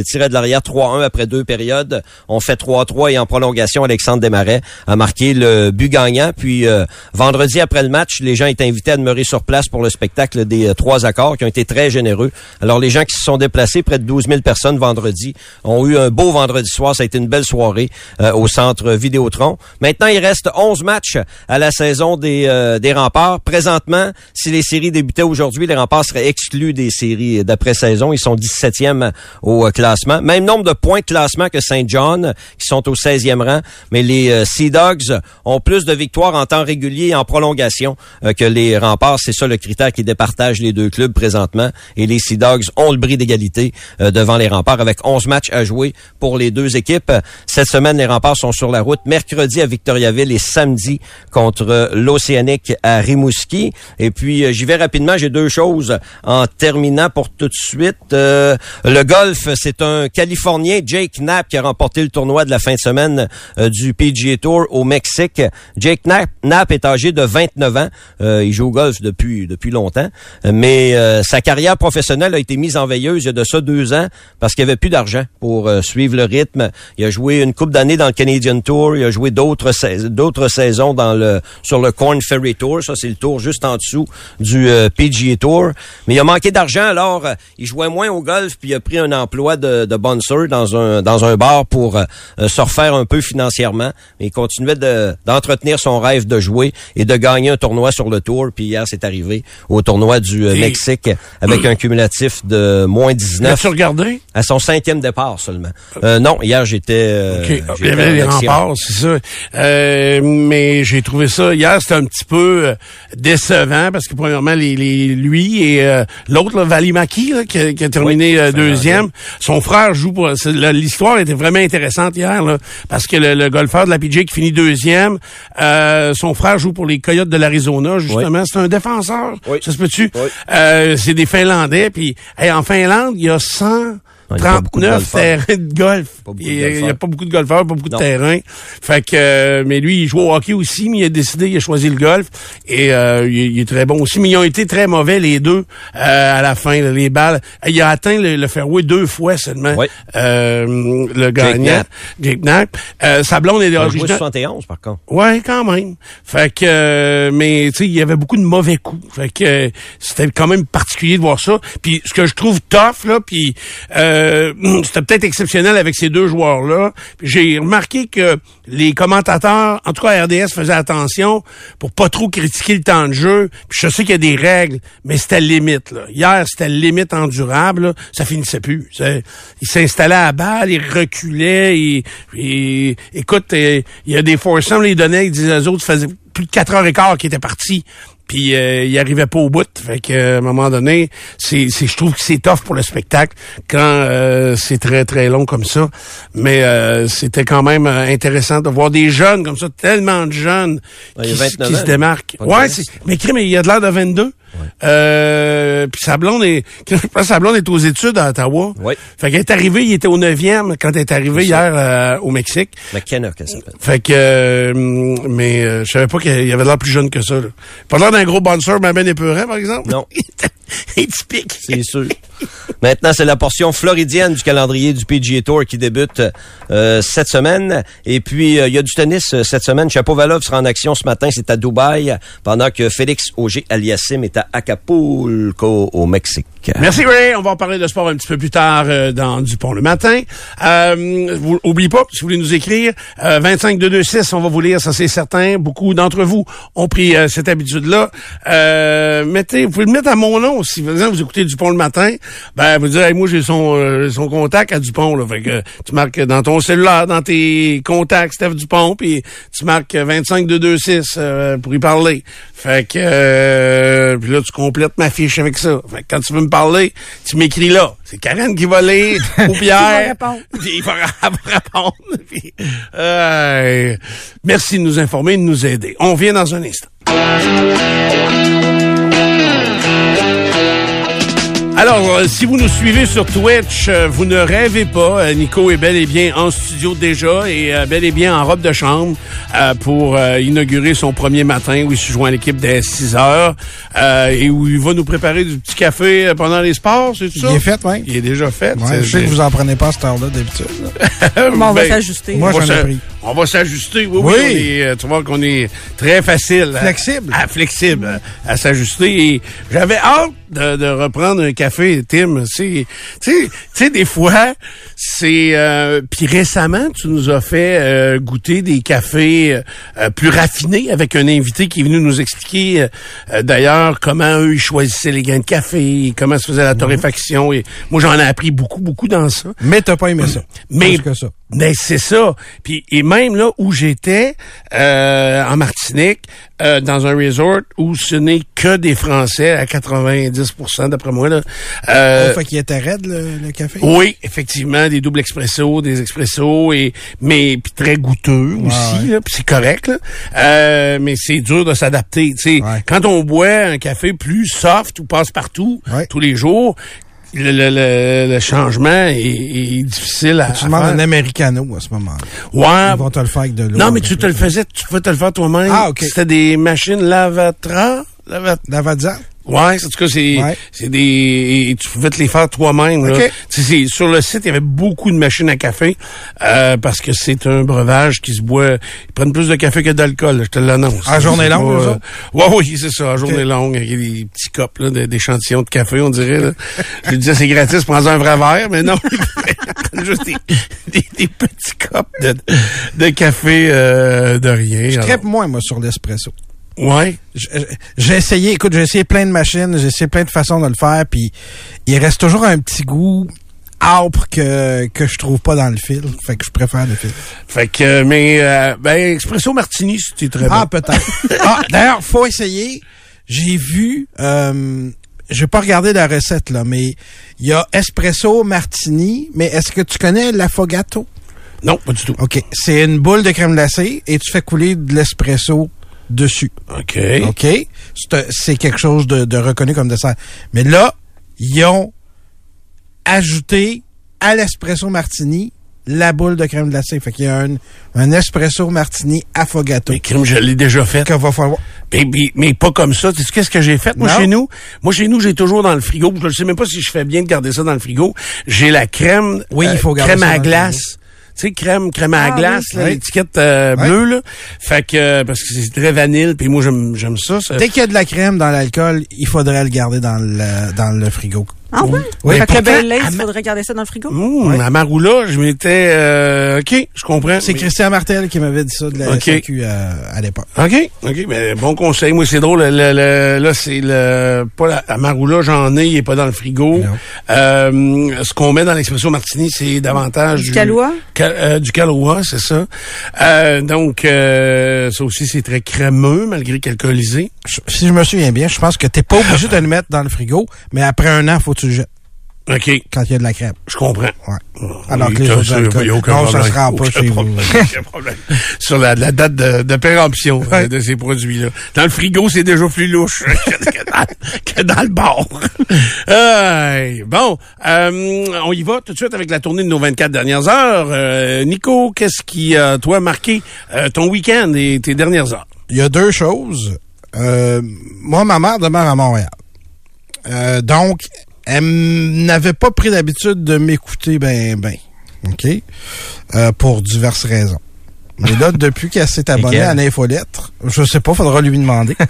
tiraient de l'arrière 3-1 après deux périodes. On fait 3-3 et en prolongation, Alexandre Desmarais a marqué le but gagnant. Puis euh, vendredi après le match, les gens étaient invités à demeurer sur place pour le spectacle des euh, trois accords qui ont été très généreux. Alors les gens qui se sont déplacés, près de 12 000 personnes vendredi, ont eu un beau vendredi soir. Ça a été une belle soirée euh, au centre Vidéotron. Maintenant, il reste 11 matchs à la saison des, euh, des remparts. Présentement, si les séries débutaient aujourd'hui, les remparts seraient exclus des séries d'après-saison. Ils sont 17e au euh, classement. Même nombre de points de classement que Saint John, qui sont au 16e rang. Mais les euh, Sea Dogs ont plus de victoires en temps régulier et en prolongation euh, que les remparts. C'est ça le critère qui départage les deux clubs présentement. Et les Sea Dogs ont le bris d'égalité devant les remparts avec 11 matchs à jouer pour les deux équipes. Cette semaine, les remparts sont sur la route. Mercredi à Victoriaville et samedi contre l'Océanique à Rimouski. Et puis, euh, j'y vais rapidement. J'ai deux choses en terminant pour tout de suite. Euh, le golf, c'est un Californien, Jake Knapp, qui a remporté le tournoi de la fin de semaine euh, du PGA Tour au Mexique. Jake Knapp, Knapp est âgé de 29 ans. Euh, il joue au golf depuis depuis longtemps, mais euh, sa carrière professionnelle a été mise en veilleuse il y a de ça deux ans parce qu'il avait plus d'argent pour suivre le rythme. Il a joué une coupe d'années dans le Canadian Tour. Il a joué d'autres d'autres saisons dans le sur le Corn Ferry Tour. Ça, c'est le tour juste en dessous du euh, PGA Tour. Mais il a manqué d'argent, alors euh, il jouait moins au golf, puis il a pris un emploi de, de bouncer dans un dans un bar pour euh, se refaire un peu financièrement. Mais il continuait de- d'entretenir son rêve de jouer et de gagner un tournoi sur le tour. Puis hier, c'est arrivé au tournoi du Mexique avec un cumulatif de moins 19 L'as-tu regardé? à son cinquième départ seulement. Euh, non, hier j'étais. euh, OK. j'étais Il y avait les remparts, c'est ça. Euh, mais j'ai trouvé ça hier, c'était un petit peu euh, décevant parce que premièrement, les, les- lui et euh, l'autre, Valimaki, là, qui, a- qui a terminé Oui, euh, deuxième, son frère joue pour. L'histoire était vraiment intéressante hier, là, parce que le, le golfeur de la PJ qui finit deuxième, euh, son frère joue pour les Coyotes de l'Arizona, justement. C'est un défenseur. Oui. Ça se peut-tu? Oui. Euh, c'est des Finlandais. Puis hey, en Finlande, il y a 100 il y a pas beaucoup de 39 golfeurs. terrains de golf. Il y a- pas beaucoup de golfeurs, pas beaucoup de terrains. Fait que, euh, mais lui, il joue au hockey aussi, mais il a décidé, il a choisi le golf et euh, il, il est très bon aussi. Mais ils ont été très mauvais les deux euh, à la fin. là, les balles, il a atteint le, le fairway deux fois seulement. Oui. Euh, le gagnant. Jake Knapp. Euh, sa blonde est originaire. 71 par contre. Ouais, quand même. Fait que, euh, mais tu sais, il y avait beaucoup de mauvais coups. Fait que euh, c'était quand même particulier de voir ça. Puis ce que je trouve tough là, puis euh, c'était peut-être exceptionnel avec ces deux joueurs là. J'ai remarqué que les commentateurs, en tout cas RDS, faisaient attention pour pas trop critiquer le temps de jeu. Je sais qu'il y a des règles, mais c'était limite. Hier, c'était limite endurable. Là. Ça finissait plus. Il s'installait à balle, il reculait. Il, il- écoute, euh, il y a des foursomes, les données, ils disaient aux autres, ça faisait plus de quatre heures et quart qu'ils étaient partis. Puis euh, il arrivait pas au bout. Fait que à un moment donné, c'est, c'est je trouve que c'est tough pour le spectacle quand euh, c'est très très long comme ça. Mais euh, c'était quand même euh, intéressant de voir des jeunes comme ça, tellement de jeunes Ouais, qui, y a s- 29 qui se démarquent. De Ouais, mais crime, il y a de l'air de 22. Euh, puis sa blonde est, je pense que sa blonde est aux études à Ottawa. Oui. Fait qu'elle est arrivée, il était au 9e quand elle est arrivée hier euh, au Mexique. McKenna, qu'elle s'appelle. Fait que, euh, mais euh, je savais pas qu'il y avait l'air plus jeune que ça. Là. Pas l'air d'un gros bouncer, mais ben épeurant, par exemple. Non. C'est sûr. Maintenant, c'est la portion floridienne du calendrier du PGA Tour qui débute euh, cette semaine. Et puis, euh, il y a du tennis euh, cette semaine. Chapovalov sera en action ce matin. C'est à Dubaï, pendant que Félix Auger-Aliassime est à Acapulco, au Mexique. Merci Ray. On va en parler de sport un petit peu plus tard euh, dans Dupont le matin. Euh, pas, si vous voulez nous écrire, euh, 25226, on va vous lire, ça c'est certain. Beaucoup d'entre vous ont pris euh, cette habitude-là. Euh, mettez, vous pouvez le mettre à mon nom si vous, vous écoutez Dupont le matin. Ben, vous dire, Hey, moi j'ai son euh, son contact à Dupont. Là, fait que tu marques dans ton cellulaire, dans tes contacts, Steph Dupont, puis tu marques 25226 euh, pour y parler. Fait que puis là tu complètes ma fiche avec ça. Fait que quand tu veux me parler, tu m'écris là. C'est Karen qui va lire ou Pierre. répondre. Il va, elle va répondre. Puis, euh, merci de nous informer, de nous aider. On vient dans un instant. Alors, euh, si vous nous suivez sur Twitch, euh, vous ne rêvez pas. Euh, Nico est bel et bien en studio déjà et euh, bel et bien en robe de chambre euh, pour euh, inaugurer son premier matin où il se joint à l'équipe dès 6 heures euh, et où il va nous préparer du petit café pendant les sports, c'est ça? Il est fait, oui. Il est déjà fait. Ouais, je sais que vous en prenez pas à cette heure-là d'habitude. on va Ben, s'ajuster? Moi, j'en ai pris. On va s'ajuster, oui, oui. Oui. on est, euh, tu vois qu'on est très facile. à- Flexible. À, flexible, à, à s'ajuster. Et j'avais hâte de, de reprendre un café, Tim. Tu sais, des fois, c'est... Euh, Puis récemment, tu nous as fait euh, goûter des cafés euh, plus raffinés avec un invité qui est venu nous expliquer, euh, euh, d'ailleurs, comment eux, ils choisissaient les grains de café, comment se faisait la torréfaction. Et moi, j'en ai appris beaucoup, beaucoup dans ça. Mais t'as pas aimé ça. Mais, Plus que ça. Mais c'est ça. Puis et même là où j'étais euh, en Martinique, euh, dans un resort où ce n'est que des Français à 90% d'après moi là. Euh, Oh, fait qu'il était raide, le, le café? oui, effectivement, des doubles expressos, des expressos et mais puis très goûteux aussi, puis c'est correct là. Euh, mais c'est dur de s'adapter, tu sais. Ouais. Quand on boit un café plus soft ou passe partout Ouais. tous les jours, le, le- le- le changement est, est difficile à, Tu demandes un americano à ce moment-là. Ouais. Ils vont te le faire avec de l'eau. Non, mais tu te le faisais, tu pouvais te le faire toi-même. Ah, ok. C'était des machines Lavatra. Lava- Lavazza? Ouais, en tout cas, c'est, Ouais. c'est des, tu pouvais te les faire toi-même. là. Ok. Tu sais, c'est- sur le site, il y avait beaucoup de machines à café, euh, parce que c'est un breuvage qui se boit, ils prennent plus de café que d'alcool, je te l'annonce. À journée longue, pas, euh? Ouais, oui, c'est ça, à journée longue, avec des petits copes, là, d'échantillons de café, on dirait, là. Je lui disais, c'est gratis, prends un vrai verre, mais non, juste des, des, des petits copes de, de café, euh, de rien. Je Alors, crêpe moins, moi, sur l'espresso. Ouais. Euh, J'ai essayé, écoute, j'ai essayé plein de machines, j'ai essayé plein de façons de le faire, puis il reste toujours un petit goût âpre que, que je trouve pas dans le fil. Fait que je préfère le fil. Fait que, euh, mais, euh, ben, Espresso Martini, c'était très Ah, bon. peut-être. ah, d'ailleurs, faut essayer. J'ai vu, euh, j'ai pas regardé la recette, là, mais il y a espresso martini, mais est-ce que tu connais l'affogato? Non, pas du tout. OK. C'est une boule de crème glacée et tu fais couler de l'espresso dessus. OK. OK? C'est quelque chose de, de reconnu comme dessert. Mais là, ils ont ajouté à l'espresso martini la boule de crème glacée. Fait qu'il y a un, un espresso martini affogato. Mais crime, je l'ai déjà fait. Que va falloir. Mais, mais, mais pas comme ça. Tu sais qu'est-ce que j'ai fait, moi, Non. chez nous? Moi, chez nous, j'ai toujours dans le frigo. Je ne sais même pas si je fais bien de garder ça dans le frigo. J'ai la crème, Oui, il faut garder crème ça à glace. Tu sais, crème, crème à Ah, glace, oui. là, Oui. l'étiquette euh, bleue, là. Fait que, euh, parce que c'est très vanille, puis moi, j'aime j'aime ça. ça. Dès qu'il y a de la crème dans l'alcool, il faudrait le garder dans le, dans le frigo. Ah ouais? Oui, fait que le à il faudrait garder ça dans le frigo? Mmh, À Maroula, je m'étais... euh, OK, je comprends. C'est Mais- Christian Martel qui m'avait dit ça de la Ok. SAQ à, à l'époque. OK, OK, mais bon conseil. Moi, c'est drôle. le- le- là, c'est le... Pas la, la Maroula, j'en ai, il est pas dans le frigo. Euh, ce qu'on met dans l'expression martini, c'est davantage... Du Kahlua? Ca- euh, du Kahlua, c'est ça. Euh, donc, euh, ça aussi, c'est très crémeux, malgré qu'alcoolisé. Si je me souviens bien, je pense que t'es pas obligé de le mettre dans le frigo, mais après un an, faut que tu le jettes OK, quand il y a de la crème. je comprends. Ouais. Alors Oui, que les ça, autres ça, alcools- a non, ça problème. se rend pas chez vous. problème, aucun problème. Sur la, la date de, de péremption euh, de ces produits-là. Dans le frigo, c'est déjà plus louche que, dans, que dans le bar. Bon, euh, on y va tout de suite avec la tournée de nos 24 dernières heures. Euh, Nico, qu'est-ce qui a, toi, marqué euh, ton week-end et tes dernières heures? Il y a deux choses. Moi, ma mère demeure à Montréal. Euh, donc, elle n'avait pas pris l'habitude de m'écouter ben ben. OK? Euh, pour diverses raisons. Mais là, depuis qu'elle s'est abonnée à l'infolettre, je sais pas, faudra lui demander.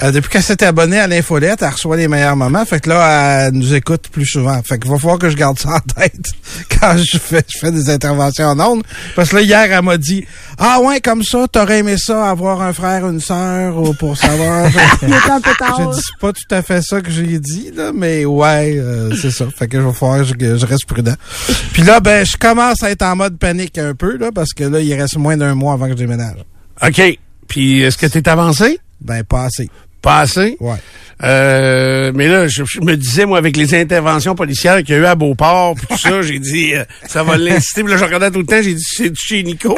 Euh, depuis qu'elle s'est abonnée à l'infolettre, elle reçoit les meilleurs moments. Fait que là, elle nous écoute plus souvent. Fait qu'il va falloir que je garde ça en tête quand je fais, je fais des interventions en ondes. Parce que là, hier, elle m'a dit, ah ouais, comme ça, t'aurais aimé ça, avoir un frère, une sœur, ou pour savoir. Dit c'est pas tout à fait ça que j'ai dit, là, mais ouais, euh, c'est ça. Fait que je vais falloir que je, je reste prudent. Puis là, ben, je commence à être en mode panique un peu, là, parce que là, il reste moins d'un mois avant que je déménage. OK. Puis, est-ce que t'es avancé? Ben, pas assez. Pas assez? Ouais. Euh, mais là, je, je me disais, moi, avec les interventions policières qu'il y a eu à Beauport, puis tout ça, j'ai dit, euh, ça va l'inciter. Puis là, je regardais tout le temps, j'ai dit, c'est chez Nico.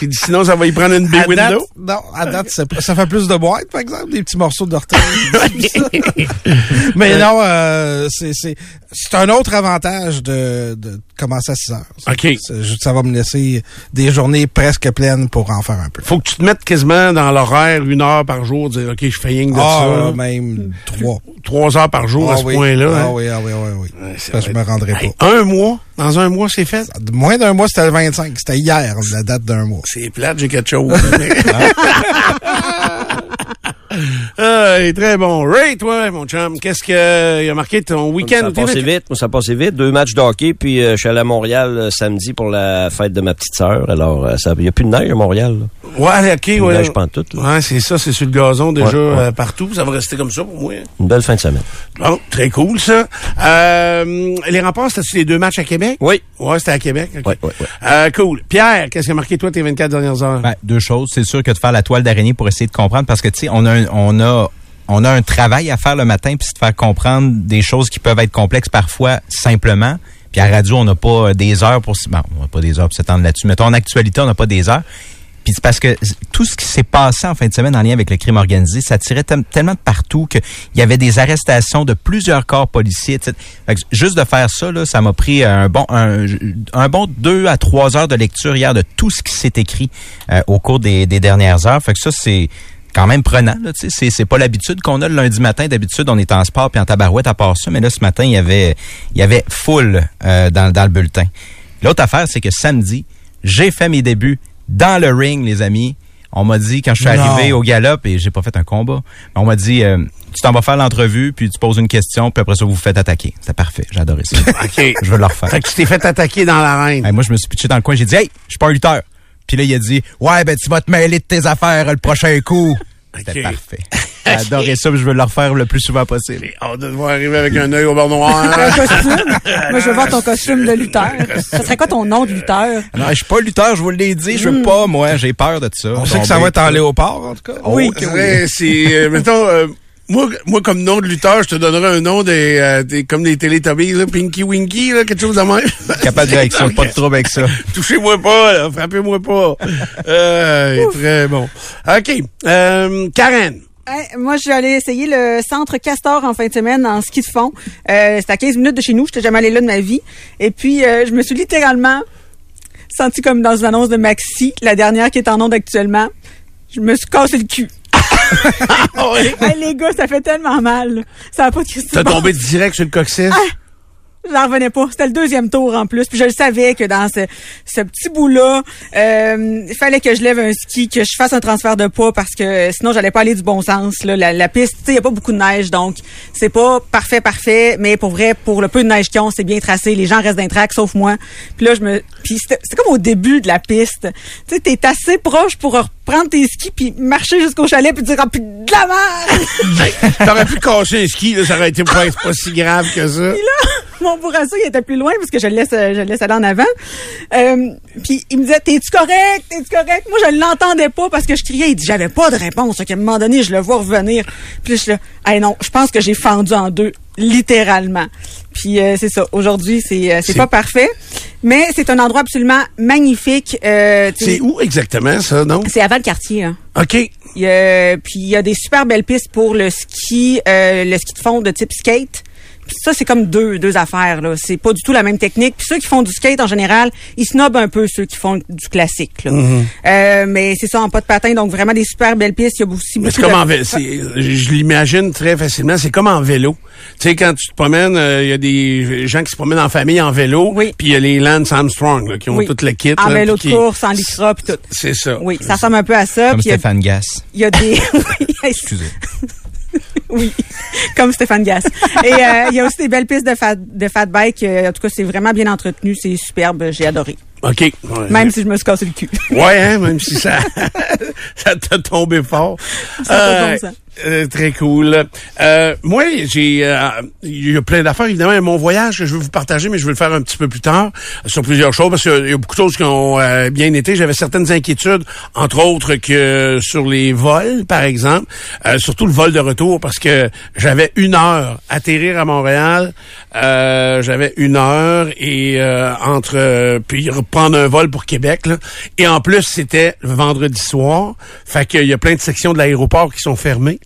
J'ai dit, sinon, ça va y prendre une big date, non, à date, pas- ça fait plus de boîtes, par exemple, des petits morceaux d'orteil. mais non, euh, c'est, c'est, c'est un autre avantage de, de commencer à 6 heures. OK. C'est- Ça va me laisser des journées presque pleines pour en faire un peu. Faut que tu te mettes quasiment dans l'horaire une heure par jour, dire, OK, je fais rien que de Ah, ça. là. même trois. Trois heures par jour Ah à ce oui. point-là. Ah hein? oui, ah oui, ah oui. Ouais, Ça, je me rendrai Hey, pas. un mois? Dans un mois, c'est fait? Moins d'un mois, c'était le 25. C'était hier, la date d'un mois. C'est plate, j'ai quelque chose. ah, il est très bon. Ray, toi, mon chum, qu'est-ce que il a marqué ton Ça week-end? a passé vite, ça a passé vite. Deux matchs de hockey, puis euh, je suis allé à Montréal euh, samedi pour la fête de ma petite sœur. Alors, euh, ça- il n'y a plus de neige à Montréal. là. Ouais, ok, Il ouais. neige pas en tout, là. Ouais, c'est ça, c'est sur le gazon déjà Ouais, ouais. euh, partout. Ça va rester comme ça pour moi. Une belle fin de semaine. Bon, très cool, ça. Euh, les remparts, c'était les deux matchs à Québec? Oui. Ouais, c'était à Québec. ok. Ouais, ouais, ouais. Euh, cool. Pierre, qu'est-ce qui a marqué toi tes 24 dernières heures? Ben, deux choses. C'est sûr que de faire la toile d'araignée pour essayer de comprendre, parce que tu sais, on a, un, on a, on a un travail à faire le matin, puis de faire comprendre des choses qui peuvent être complexes parfois simplement. Puis à radio, on n'a pas euh, des heures pour, bon, on n'a pas des heures pour s'étendre là-dessus. Mettons en actualité, on n'a pas des heures. Puis c'est parce que tout ce qui s'est passé en fin de semaine en lien avec le crime organisé, ça tirait tellement de partout qu'il y avait des arrestations de plusieurs corps policiers. etc. Juste de faire ça, ça m'a pris un bon un, un bon deux à trois heures de lecture hier de tout ce qui s'est écrit euh, au cours des, des dernières heures. Fait que ça, c'est quand même prenant. Là, tu sais. c'est, c'est pas l'habitude qu'on a le lundi matin. D'habitude, on est en sport puis en tabarouette à part ça. Mais là, ce matin, il y avait, il y avait full euh, dans, dans le bulletin. L'autre affaire, c'est que samedi, j'ai fait mes débuts dans le ring, les amis. On m'a dit, quand je suis Non. arrivé au galop, et j'ai pas fait un combat, on m'a dit, euh, tu t'en vas faire l'entrevue, puis tu poses une question, puis après ça, vous vous faites attaquer. C'était parfait. J'ai adoré ça. OK. je veux le refaire. Fait que tu t'es fait attaquer dans l'arène. Hey, moi, je me suis pitché dans le coin. J'ai dit, hey, je suis pas un lutteur. Puis là, il a dit, ouais, ben, tu vas te mêler de tes affaires le prochain coup. C'était parfait. J'ai adoré ça, puis je veux le refaire le plus souvent possible. J'ai hâte de te voir arriver avec un œil au bord Un noir. costume. Moi, je veux voir ton costume de lutteur. Ça serait quoi ton nom de lutteur? Non, je suis pas lutteur, je vous l'ai dit, je veux pas, moi, j'ai peur de ça. On sait que ça va être en léopard, en tout cas. oui, c'est, c'est, euh, mettons, euh, moi, moi, comme nom de lutteur, je te donnerais un nom des, euh, des comme des Teletubbies, là, Pinky Winky, là, quelque chose de même. Capable avec ça, pas de trouble avec ça. Touchez-moi pas, là, frappez-moi pas. Euh, il est très bon. OK. Euh, Karen. Moi, je suis allée essayer le centre Castor en fin de semaine en ski de fond. Euh, C'était à 15 minutes de chez nous. Je n'étais jamais allée là de ma vie. Et puis, euh, je me suis littéralement sentie comme dans une annonce de Maxi, la dernière qui est en onde actuellement. Je me suis cassé le cul. Hey, les gars, ça fait tellement mal. Ça va pas de Christ. T'as tombé direct sur le coccyx? J'en revenais pas. C'était le deuxième tour en plus. Puis je le savais que dans ce, ce petit bout-là, euh, il fallait que je lève un ski, que je fasse un transfert de poids parce que sinon j'allais pas aller du bon sens. Là. La, la piste, tu sais, il y a pas beaucoup de neige, donc c'est pas parfait, parfait. Mais pour vrai, pour le peu de neige qu'ils ont, c'est bien tracé. Les gens restent d'un track, sauf moi. Puis là, je me, puis c'était c'était comme au début de la piste. Tu sais, t'es assez proche pour reprendre tes skis puis marcher jusqu'au chalet puis dire ah puis de la merde. T'aurais pu casser un ski, là, ça aurait été pas, pas si grave que ça. Puis là, mon bourrasseau, il était plus loin parce que je le laisse, je le laisse aller en avant. Euh, puis il me disait, t'es-tu correct? T'es-tu correct? Moi, je l'entendais pas parce que je criais. Il dit, j'avais pas de réponse. Qu'à un moment donné, je le vois revenir. Puis je suis hey, non, je pense que j'ai fendu en deux, littéralement. Puis euh, c'est ça. Aujourd'hui, c'est euh, c'est pas parfait, mais c'est un endroit absolument magnifique. Euh, C'est où exactement, ça, non? C'est à Val-Cartier. Hein. OK. Il y a- puis il y a des super belles pistes pour le ski, euh, le ski de fond de type skate. Ça, c'est comme deux, deux affaires. là. C'est pas du tout la même technique. Puis ceux qui font du skate, en général, ils snobent un peu ceux qui font du classique. là. Mm-hmm. Euh, mais c'est ça, en pas de patin. Donc, vraiment des super belles pistes. Il y a aussi Mais beaucoup c'est comme de- en vélo. Je l'imagine très facilement. C'est comme en vélo. Tu sais, quand tu te promènes, euh, il y a des gens qui se promènent en famille en vélo. Oui. Puis il y a les Lance Armstrong là, qui ont Oui. tout le kit. En là, vélo de qui- course, en lycra, puis tout. C'est ça. Oui, ça ressemble un peu à ça. Comme Puis il y a- Stéphane Gass. il y a des... Excusez. Oui, comme Stéphane Gass. Et euh, il y a aussi des belles pistes de fat, de fat bike. Euh, en tout cas, c'est vraiment bien entretenu. C'est superbe. J'ai adoré. OK. Ouais. Même si je me suis cassé le cul. Ouais, hein, même si ça, ça t'a tombé fort. Ça euh, très cool. Euh, moi, j'ai, euh, il y a plein d'affaires évidemment. Mon voyage que je veux vous partager, mais je vais le faire un petit peu plus tard sur plusieurs choses parce qu'il y a beaucoup de choses qui ont euh, bien été. J'avais certaines inquiétudes, entre autres que sur les vols, par exemple, Euh, surtout le vol de retour parce que j'avais une heure atterrir à Montréal. J'avais une heure et entre puis reprendre un vol pour Québec là. et en plus c'était vendredi soir fait qu'il y a plein de sections de l'aéroport qui sont fermées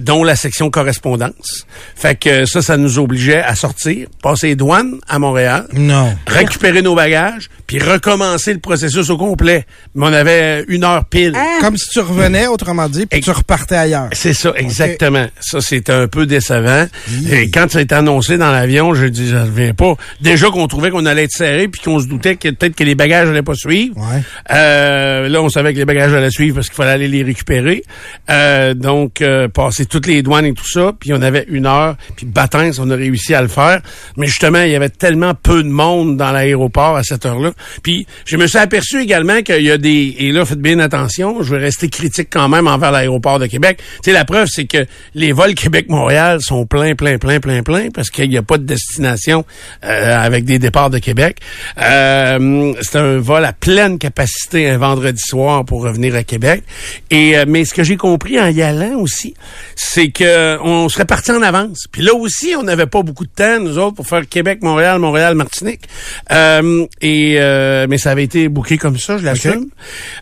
dont la section correspondance fait que ça ça nous obligeait à sortir passer les douanes à Montréal Non. récupérer nos bagages puis recommencer le processus au complet mais on avait une heure pile Hein? Comme si tu revenais, autrement dit, puis tu repartais ailleurs. c'est ça, exactement. Ça, c'est un peu décevant. Et quand ça a été annoncé dans l'avion, je dis, ça reviens pas. Déjà qu'on trouvait qu'on allait être serré, puis qu'on se doutait que peut-être que les bagages allaient pas suivre. Ouais. Euh, là, on savait que les bagages allaient suivre parce qu'il fallait aller les récupérer. Euh, donc, euh, passer toutes les douanes et tout ça, puis on avait une heure, puis bâtins, on a réussi à le faire. Mais justement, il y avait tellement peu de monde dans l'aéroport à cette heure-là. Puis, je me suis aperçu également qu'il y a des... Et là, faites bien attention, je vais rester critique quand même envers l'aéroport de Québec. Tu sais, la preuve, c'est que les vols Québec-Montréal sont pleins, pleins, pleins, pleins, pleins, parce qu'il n'y a pas de destination euh, avec des départs de Québec. Euh, c'est un vol à pleine capacité un vendredi soir pour revenir à Québec. Et euh, mais ce que j'ai compris en y allant aussi, c'est que on serait parti en avance. Puis là aussi, on n'avait pas beaucoup de temps nous autres pour faire Québec-Montréal, Montréal-Martinique. Euh, et euh, mais ça avait été booké comme ça, je l'assume.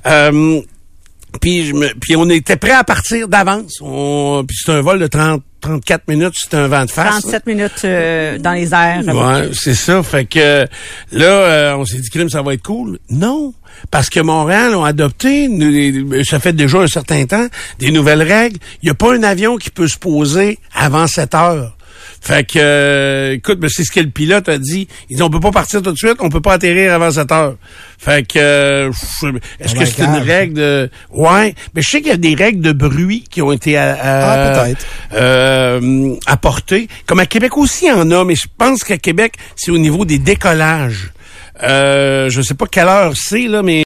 Euh, puis, je me, puis on était prêt à partir d'avance. Puis c'est un vol de 30, 34 minutes, c'est un vent de face. là. 37 minutes euh, dans les airs. Ouais, c'est ça. Fait que là, euh, on s'est dit, crime, ça va être cool. Non, parce que Montréal ont adopté, nous, ça fait déjà un certain temps, des nouvelles règles. Il n'y a pas un avion qui peut se poser avant 7 heures. Fait que, euh, écoute, ben, c'est ce que le pilote a dit. Il dit, on peut pas partir tout de suite, on peut pas atterrir avant 7 heures. Fait que, euh, est-ce Oh que my c'est une règle de... Ouais, mais je sais qu'il y a des règles de bruit qui ont été à- à- Ah, euh, apportées. Comme à Québec aussi, il y en a, mais je pense qu'à Québec, c'est au niveau des décollages. Euh, je sais pas quelle heure c'est, là, mais